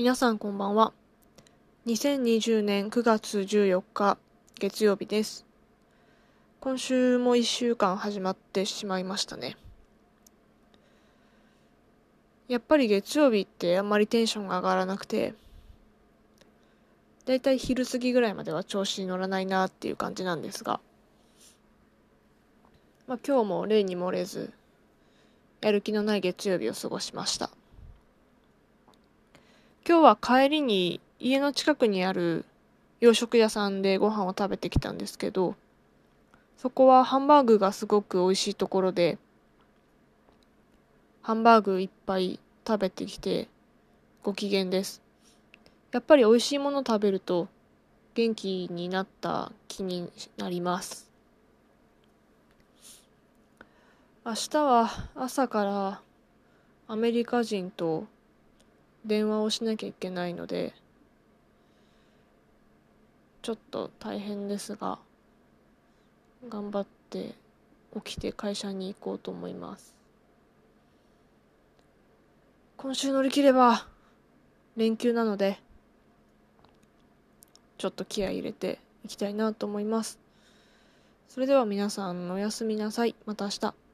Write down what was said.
皆さんこんばんは。2020年9月14日月曜日です。今週も1週間始まってしまいましたね。やっぱり月曜日ってあんまりテンションが上がらなくて、だいたい昼過ぎぐらいまでは調子に乗らないなっていう感じなんですが、まあ今日も例に漏れず、やる気のない月曜日を過ごしました。今日は帰りに家の近くにある洋食屋さんでご飯を食べてきたんですけど、そこはハンバーグがすごく美味しいところで、ハンバーグいっぱい食べてきてご機嫌です。やっぱり美味しいもの食べると元気になった気になります。明日は朝からアメリカ人と電話をしなきゃいけないのでちょっと大変ですが頑張って起きて会社に行こうと思います。今週乗り切れば連休なのでちょっと気合い入れていきたいなと思います。それでは皆さんおやすみなさい。また明日。